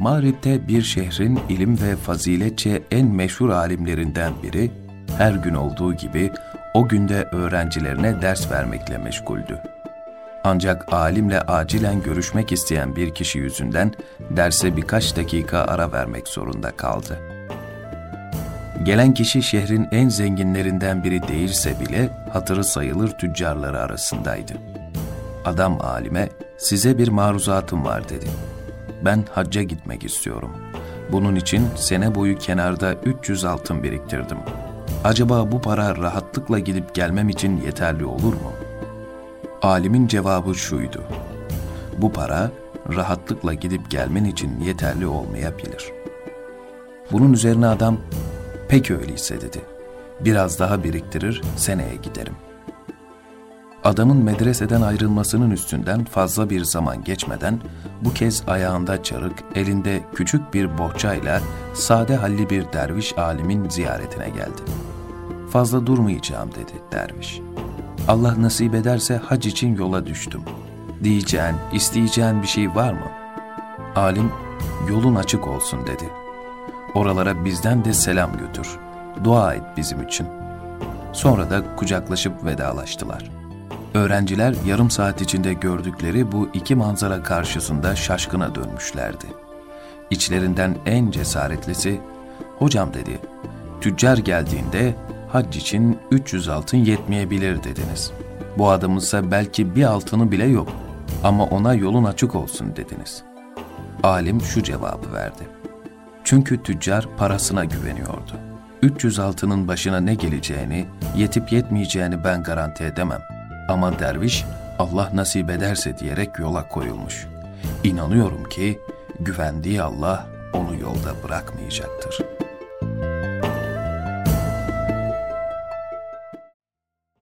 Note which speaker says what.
Speaker 1: Mağrib'de bir şehrin ilim ve faziletçe en meşhur alimlerinden biri, her gün olduğu gibi o günde öğrencilerine ders vermekle meşguldü. Ancak alimle acilen görüşmek isteyen bir kişi yüzünden derse birkaç dakika ara vermek zorunda kaldı. Gelen kişi şehrin en zenginlerinden biri değilse bile hatırı sayılır tüccarları arasındaydı. Adam alime, size bir maruzatım var dedi. Ben hacca gitmek istiyorum. Bunun için sene boyu kenarda 300 altın biriktirdim. Acaba bu para rahatlıkla gidip gelmem için yeterli olur mu? Alimin cevabı şuydu. Bu para rahatlıkla gidip gelmen için yeterli olmayabilir. Bunun üzerine adam, peki öyleyse dedi. Biraz daha biriktirir, seneye giderim. Adamın medreseden ayrılmasının üstünden fazla bir zaman geçmeden bu kez ayağında çarık, elinde küçük bir bohçayla sade halli bir derviş alimin ziyaretine geldi. Fazla durmayacağım dedi derviş. Allah nasip ederse hac için yola düştüm. Diyeceğin, isteyeceğin bir şey var mı? Alim, yolun açık olsun dedi. Oralara bizden de selam götür. Dua et bizim için. Sonra da kucaklaşıp vedalaştılar.'' Öğrenciler yarım saat içinde gördükleri bu iki manzara karşısında şaşkına dönmüşlerdi. İçlerinden en cesaretlisi, hocam dedi, tüccar geldiğinde hac için 300 altın yetmeyebilir dediniz. Bu adamınsa belki bir altını bile yok ama ona yolun açık olsun dediniz. Alim şu cevabı verdi. Çünkü tüccar parasına güveniyordu. 300 altının başına ne geleceğini, yetip yetmeyeceğini ben garanti edemem.'' Ama derviş Allah nasip ederse diyerek yola koyulmuş. İnanıyorum ki güvendiği Allah onu yolda bırakmayacaktır.''